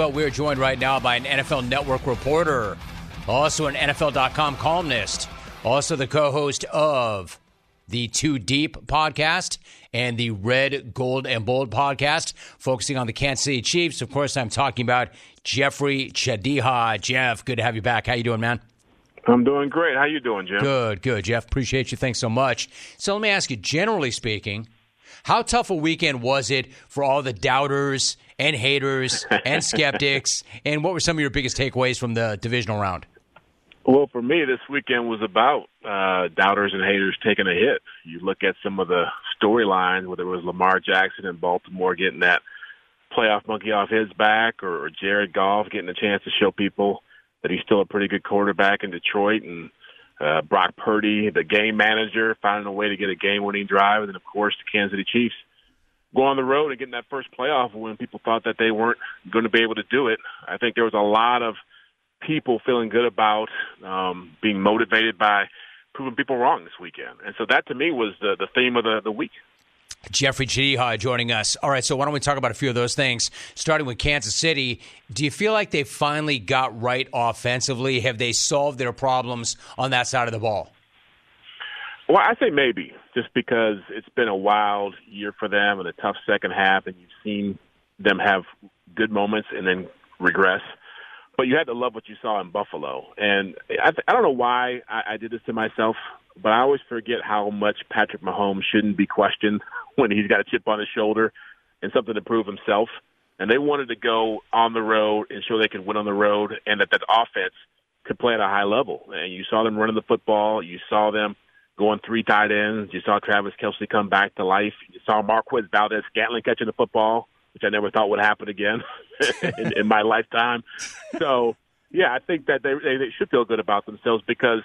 but we're joined right now by an NFL Network reporter, also an NFL.com columnist, also the co host of the Too Deep podcast and the Red, Gold, and Bold podcast, focusing on the Kansas City Chiefs. Of course, I'm talking about Jeffri Chadiha. Jeff, good to have you back. How you doing, man? I'm doing great. How you doing, Jim? Good, good. Jeff, appreciate you. Thanks so much. So let me ask you, generally speaking, how tough a weekend was it for all the doubters and haters and skeptics? and what were some of your biggest takeaways from the divisional round? Well, for me, this weekend was about uh, doubters and haters taking a hit. You look at some of the storylines, whether it was Lamar Jackson in Baltimore getting that playoff monkey off his back, or, Jared Goff getting a chance to show people that he's still a pretty good quarterback in Detroit, and uh, Brock Purdy, the game manager, finding a way to get a game-winning drive, and then of course the Kansas City Chiefs go on the road and getting that first playoff when people thought that they weren't going to be able to do it. I think there was a lot of people feeling good about um, being motivated by proving people wrong this weekend, and so that to me was the the theme of the the week. Jeffri Chadiha joining us. All right, so why don't we talk about a few of those things, starting with Kansas City. Do you feel like they finally got right offensively? Have they solved their problems on that side of the ball? Well, I say maybe, just because it's been a wild year for them and a tough second half, and you've seen them have good moments and then regress. But you had to love what you saw in Buffalo, and I, I don't know why I, I did this to myself, but I always forget how much Patrick Mahomes shouldn't be questioned when he's got a chip on his shoulder and something to prove himself. And they wanted to go on the road and show they could win on the road, and that that offense could play at a high level. And you saw them running the football. You saw them going three tight ends. You saw Travis Kelce come back to life. You saw Marquez Valdes Scantling catching the football, which I never thought would happen again in, in my lifetime. So, yeah, I think that they, they they should feel good about themselves because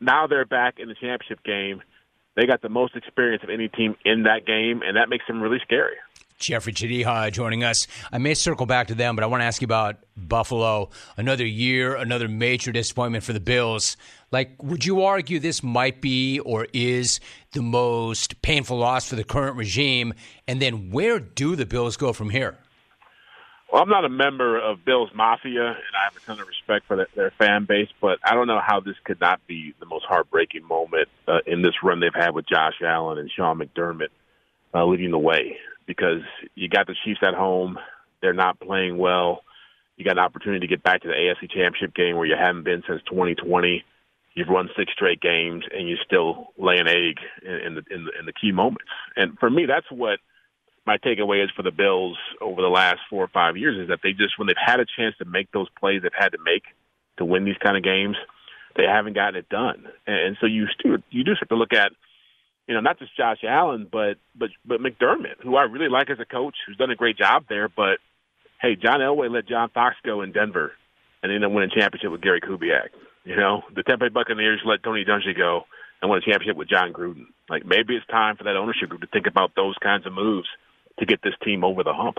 now they're back in the championship game. They got the most experience of any team in that game, and that makes them really scary. Jeffri Chadiha joining us. I may circle back to them, but I want to ask you about Buffalo. Another year, another major disappointment for the Bills. Like, would you argue this might be or is the most painful loss for the current regime? And then where do the Bills go from here? Well, I'm not a member of Bills Mafia, and I have a ton of respect for their fan base, but I don't know how this could not be the most heartbreaking moment uh, in this run they've had with Josh Allen and Sean McDermott uh, leading the way because you got the Chiefs at home. They're not playing well. You got an opportunity to get back to the AFC Championship game where you haven't been since 2020. You've run six straight games, and you still lay an egg in, the in the in the key moments. And for me, that's what my takeaway is for the Bills over the last four or five years is that they just when they've had a chance to make those plays they've had to make to win these kind of games, they haven't gotten it done. And so you still you do have to look at you know, not just Josh Allen, but but but McDermott, who I really like as a coach, who's done a great job there. But hey, John Elway let John Fox go in Denver, and ended up winning a championship with Gary Kubiak. You know, the Tampa Buccaneers let Tony Dungy go and won a championship with Jon Gruden. Like maybe it's time for that ownership group to think about those kinds of moves to get this team over the hump.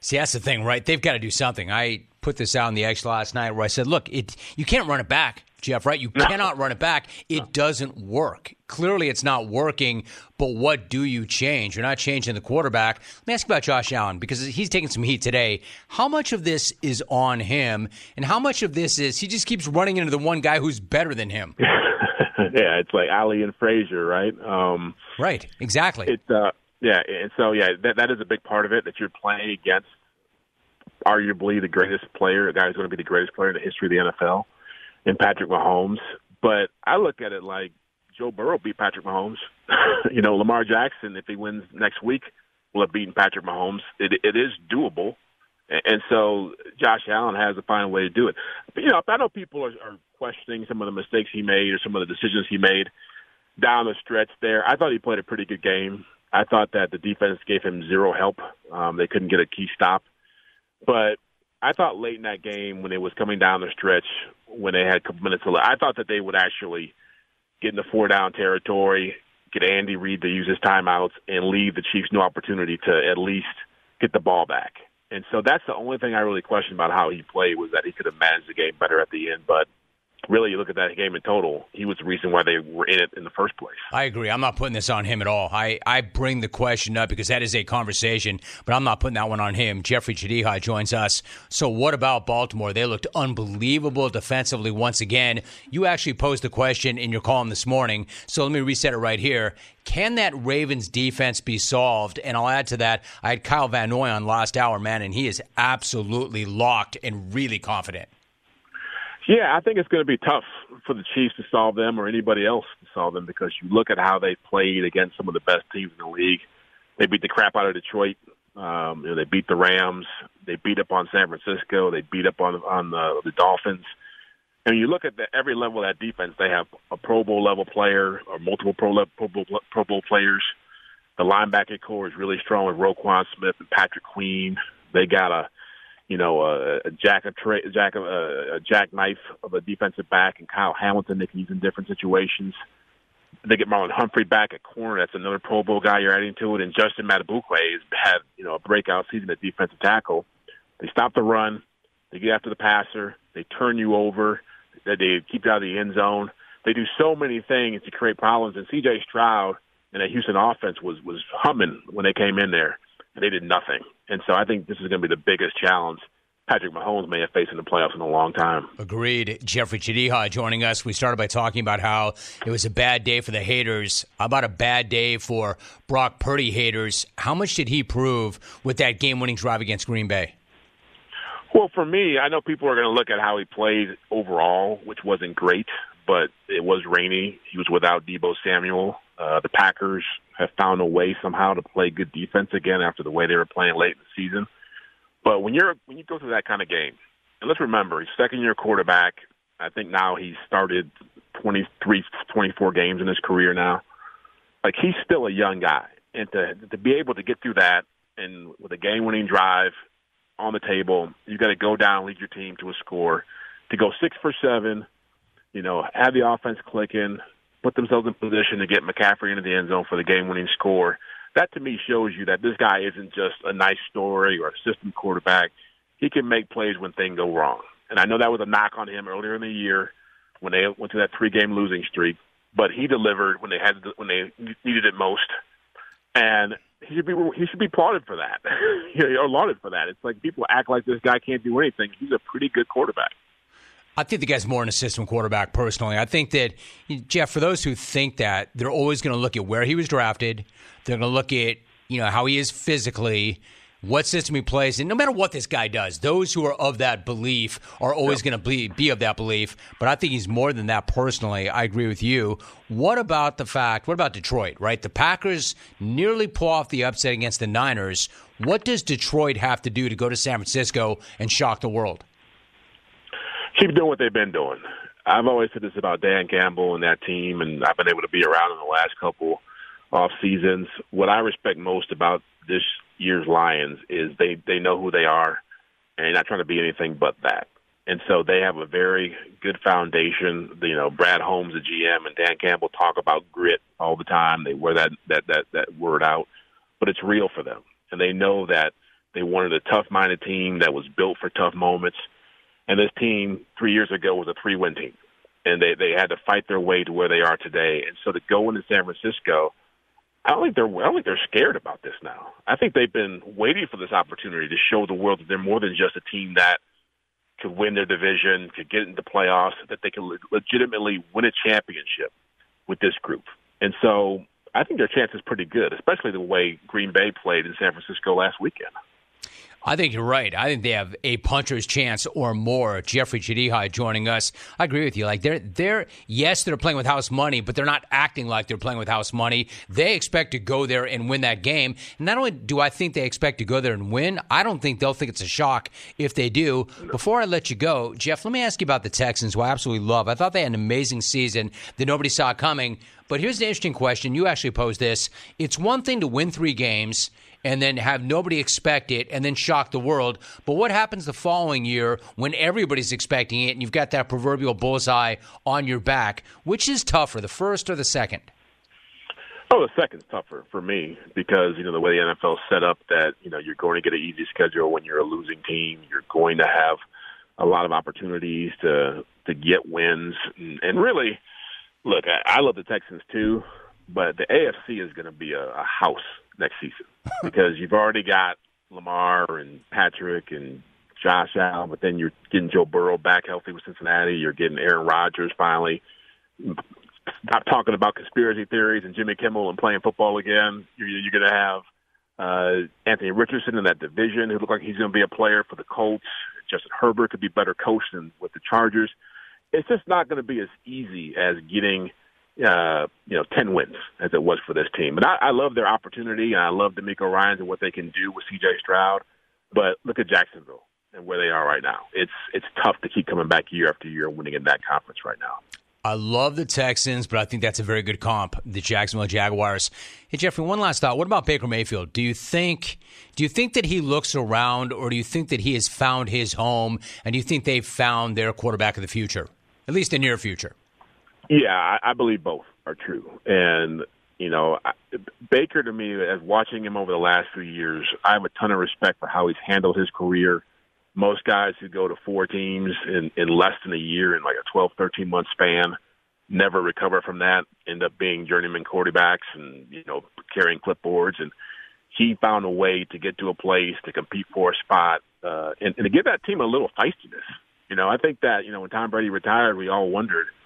See, that's the thing, right? They've got to do something. I put this out in the X last night where I said, look, it you can't run it back. Jeff, right? You no. cannot run it back. It no. doesn't work. Clearly, it's not working. But what do you change? You're not changing the quarterback. Let me ask about Josh Allen because he's taking some heat today. How much of this is on him, and how much of this is he just keeps running into the one guy who's better than him? yeah, it's like Ali and Frazier, right? Um, right, exactly. It's uh, yeah, and so yeah, that that is a big part of it that you're playing against arguably the greatest player, a guy who's going to be the greatest player in the history of the NFL in Patrick Mahomes. But I look at it like Joe Burrow beat Patrick Mahomes. you know, Lamar Jackson, if he wins next week, will have beaten Patrick Mahomes. It, it is doable. And so Josh Allen has to find a way to do it. But, you know, I know people are, are questioning some of the mistakes he made or some of the decisions he made down the stretch there. I thought he played a pretty good game. I thought that the defense gave him zero help. Um, they couldn't get a key stop. But I thought late in that game when it was coming down the stretch, when they had a couple minutes left, I thought that they would actually get in the four down territory, get Andy Reid to use his timeouts, and leave the Chiefs no opportunity to at least get the ball back. And so that's the only thing I really questioned about how he played was that he could have managed the game better at the end. But really, you look at that game in total, he was the reason why they were in it in the first place. I agree. I'm not putting this on him at all. I, I bring the question up because that is a conversation, but I'm not putting that one on him. Jeffri Chadiha joins us. So, what about Baltimore? They looked unbelievable defensively once again. You actually posed the question in your column this morning, so let me reset it right here. Can that Ravens defense be solved? And I'll add to that, I had Kyle Van Noy on last hour, man, and he is absolutely locked and really confident. Yeah, I think it's going to be tough for the Chiefs to solve them or anybody else to solve them because you look at how they played against some of the best teams in the league. They beat the crap out of Detroit. Um, you know, they beat the Rams. They beat up on San Francisco. They beat up on on the, the Dolphins. And you look at the, every level of that defense, they have a Pro Bowl level player or multiple Pro, level, Pro, Bowl, Pro Bowl players. The linebacker core is really strong with Roquan Smith and Patrick Queen. They got a you know, a, a jack of tra- jack of a, a jackknife of a defensive back, and Kyle Hamilton they can use in different situations. They get Marlon Humphrey back at corner. That's another Pro Bowl guy you're adding to it. And Justin Madubuike has had you know a breakout season at defensive tackle. They stop the run. They get after the passer. They turn you over. They, they keep you out of the end zone. They do so many things to create problems. And C.J. Stroud and that Houston offense was was humming when they came in there and they did nothing. And so I think this is going to be the biggest challenge Patrick Mahomes may have faced in the playoffs in a long time. Agreed. Jeffri Chadiha joining us. We started by talking about how it was a bad day for the haters. How about a bad day for Brock Purdy haters? How much did he prove with that game winning drive against Green Bay? Well, for me, I know people are going to look at how he played overall, which wasn't great, but it was rainy. He was without Deebo Samuel. Uh, the Packers have found a way somehow to play good defense again after the way they were playing late in the season. But when you're when you go through that kind of game, and let's remember, he's second year quarterback. I think now he's started 23, 24 games in his career now. Like he's still a young guy, and to to be able to get through that and with a game winning drive on the table, you got to go down, lead your team to a score. To go six for seven, you know, have the offense clicking, put themselves in position to get McCaffrey into the end zone for the game-winning score. That to me shows you that this guy isn't just a nice story or a system quarterback. He can make plays when things go wrong. And I know that was a knock on him earlier in the year when they went to that three-game losing streak, but he delivered when they had when they needed it most. And he should be he should be applauded for that, or lauded for that. It's like people act like this guy can't do anything. He's a pretty good quarterback. I think the guy's more an assistant quarterback personally. I think that, Jeff, for those who think that, they're always going to look at where he was drafted. They're going to look at, you know, how he is physically, what system he plays, and no matter what this guy does, those who are of that belief are always going to be, be of that belief. But I think he's more than that personally. I agree with you. What about the fact, what about Detroit, right? The Packers nearly pull off the upset against the Niners. What does Detroit have to do to go to San Francisco and shock the world? Keep doing what they've been doing. I've always said this about Dan Campbell and that team, and I've been able to be around in the last couple off seasons. What I respect most about this year's Lions is they they know who they are, and they're not trying to be anything but that. And so they have a very good foundation. You know, Brad Holmes, the GM, and Dan Campbell talk about grit all the time. They wear that that that that word out, but it's real for them, and they know that they wanted a tough-minded team that was built for tough moments and this team three years ago was a three win team. And they, they had to fight their way to where they are today. And so to go into San Francisco, I don't think they're I don't think they're scared about this now. I think they've been waiting for this opportunity to show the world that they're more than just a team that could win their division, could get into playoffs, that they can legitimately win a championship with this group. And so I think their chance is pretty good, especially the way Green Bay played in San Francisco last weekend. I think you're right. I think they have a puncher's chance or more. Jeffri Chadiha joining us. I agree with you. Like they're they're yes, they're playing with house money, but they're not acting like they're playing with house money. They expect to go there and win that game. And not only do I think they expect to go there and win, I don't think they'll think it's a shock if they do. Before I let you go, Jeff, let me ask you about the Texans, who I absolutely love. I thought they had an amazing season that nobody saw coming. But here's an interesting question. You actually posed this. It's one thing to win three games and then have nobody expect it and then shock the world. But what happens the following year when everybody's expecting it and you've got that proverbial bullseye on your back? Which is tougher, the first or the second? Oh, the second's tougher for me because you know the way the NFL set up that you know you're going to get an easy schedule when you're a losing team. You're going to have a lot of opportunities to to get wins. And, and really, look, I, I love the Texans too, but the AFC is going to be a, a house next season because you've already got Lamar and Patrick and Josh Allen, but then you're getting Joe Burrow back healthy with Cincinnati. You're getting Aaron Rodgers finally. Stop talking about conspiracy theories and Jimmy Kimmel and playing football again. You're, you're going to have uh, Anthony Richardson in that division, who looked like he's going to be a player for the Colts. Justin Herbert could be better coached than with the Chargers. It's just not going to be as easy as getting uh, you know, 10 wins as it was for this team. But I, I love their opportunity, and I love DeMeco Ryans and what they can do with C.J. Stroud. But look at Jacksonville and where they are right now. It's it's tough to keep coming back year after year and winning in that conference right now. I love the Texans, but I think that's a very good comp, the Jacksonville Jaguars. Hey Jeffri, one last thought. What about Baker Mayfield? Do you think do you think that he looks around or do you think that he has found his home and do you think they've found their quarterback of the future? At least the near future. Yeah, I, I believe both are true. And you know, Baker to me, as watching him over the last few years, I have a ton of respect for how he's handled his career. Most guys who go to four teams in, in less than a year, in like a 12, 13 month span, never recover from that, end up being journeyman quarterbacks and, you know, carrying clipboards. And he found a way to get to a place to compete for a spot uh, and, and to give that team a little feistiness. You know, I think that, you know, when Tom Brady retired, we all wondered –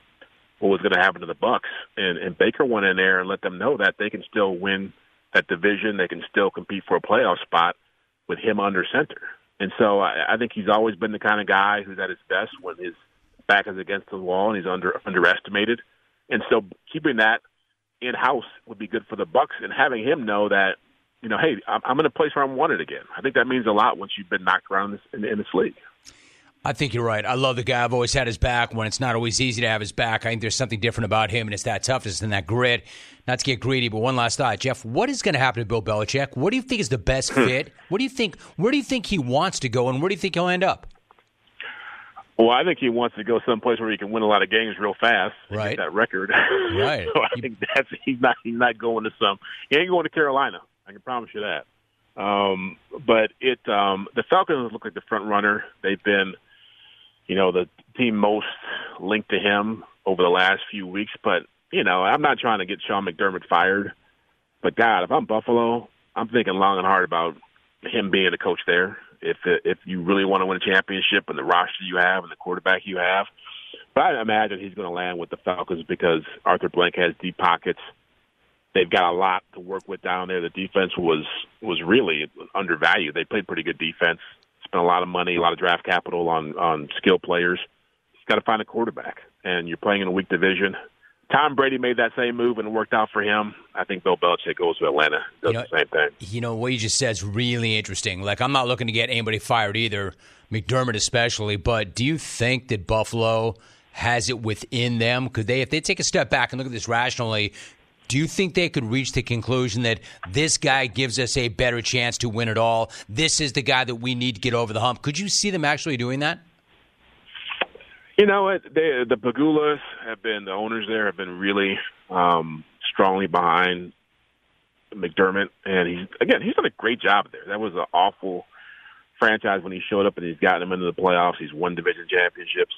what was going to happen to the Bucs. And, and Baker went in there and let them know that they can still win that division. They can still compete for a playoff spot with him under center. And so I, I think he's always been the kind of guy who's at his best when his back is against the wall and he's under underestimated. And so keeping that in house would be good for the Bucs and having him know that you know, hey, I'm, in a place where I'm wanted again. I think that means a lot once you've been knocked around in this, in, in this league. I think you're right. I love the guy. I've always had his back when it's not always easy to have his back. I think there's something different about him, and it's that toughness and that grit. Not to get greedy, but one last thought, Jeff. What is going to happen to Bill Belichick? What do you think is the best hmm. fit? What do you think? Where do you think he wants to go, and where do you think he'll end up? Well, I think he wants to go someplace where he can win a lot of games real fast. Right. that record. Right. so I think that's he's not he's not going to some. He ain't going to Carolina. I can promise you that. Um, but it um, the Falcons look like the front runner. They've been you know, the team most linked to him over the last few weeks. But, you know, I'm not trying to get Sean McDermott fired. But, God, if I'm Buffalo, I'm thinking long and hard about him being the coach there. If if you really want to win a championship and the roster you have and the quarterback you have, but I imagine he's going to land with the Falcons because Arthur Blank has deep pockets. They've got a lot to work with down there. The defense was was really undervalued. They played pretty good defense spent a lot of money, a lot of draft capital on on skill players. You've got to find a quarterback, and you're playing in a weak division. Tom Brady made that same move and it worked out for him. I think Bill Belichick goes to Atlanta, does you know, the same thing. You know what you just said is really interesting. Like I'm not looking to get anybody fired either, McDermott especially. But do you think that Buffalo has it within them? Could they, if they take a step back and look at this rationally, do you think they could reach the conclusion that this guy gives us a better chance to win it all? This is the guy that we need to get over the hump. Could you see them actually doing that? You know what? They, the Pegulas have been the owners there have been really um, strongly behind McDermott, and he's again he's done a great job there. That was an awful franchise when he showed up, and he's gotten them into the playoffs. He's won division championships,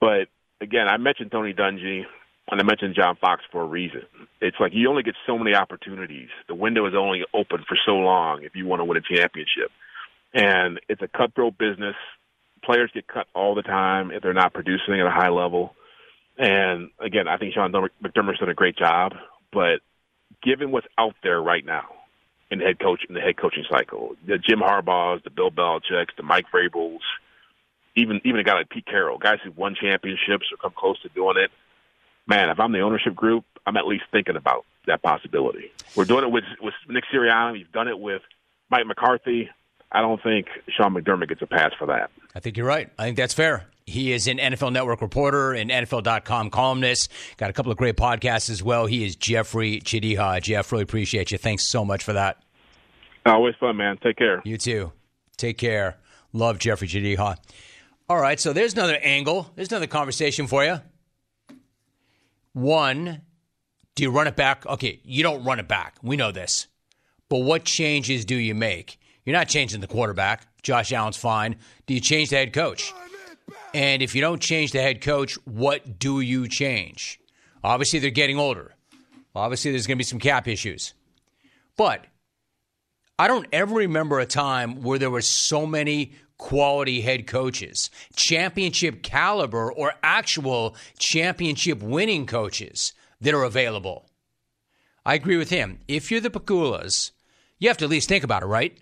but again, I mentioned Tony Dungy and I mentioned John Fox for a reason. It's like you only get so many opportunities. The window is only open for so long if you want to win a championship. And it's a cutthroat business. Players get cut all the time if they're not producing at a high level. And again, I think Sean McDermott's done a great job. But given what's out there right now in the head coach in the head coaching cycle, the Jim Harbaughs, the Bill Belichick's, the Mike Vrabels, even even a guy like Pete Carroll, guys who've won championships or come close to doing it man, if I'm the ownership group, I'm at least thinking about that possibility. We're doing it with with Nick Sirianni. We've done it with Mike McCarthy. I don't think Sean McDermott gets a pass for that. I think you're right. I think that's fair. He is an NFL Network reporter and NFL.com columnist. Got a couple of great podcasts as well. He is Jeffri Chadiha. Jeff, really appreciate you. Thanks so much for that. Always fun, man. Take care. You too. Take care. Love Jeffri Chadiha. All right, so there's another angle. There's another conversation for you. One, do you run it back? Okay, you don't run it back. We know this. But what changes do you make? You're not changing the quarterback. Josh Allen's fine. Do you change the head coach? And if you don't change the head coach, what do you change? Obviously, they're getting older. Obviously, there's going to be some cap issues. But I don't ever remember a time where there were so many quality head coaches, championship caliber or actual championship winning coaches that are available. I agree with him. If you're the Pegulas, you have to at least think about it, right?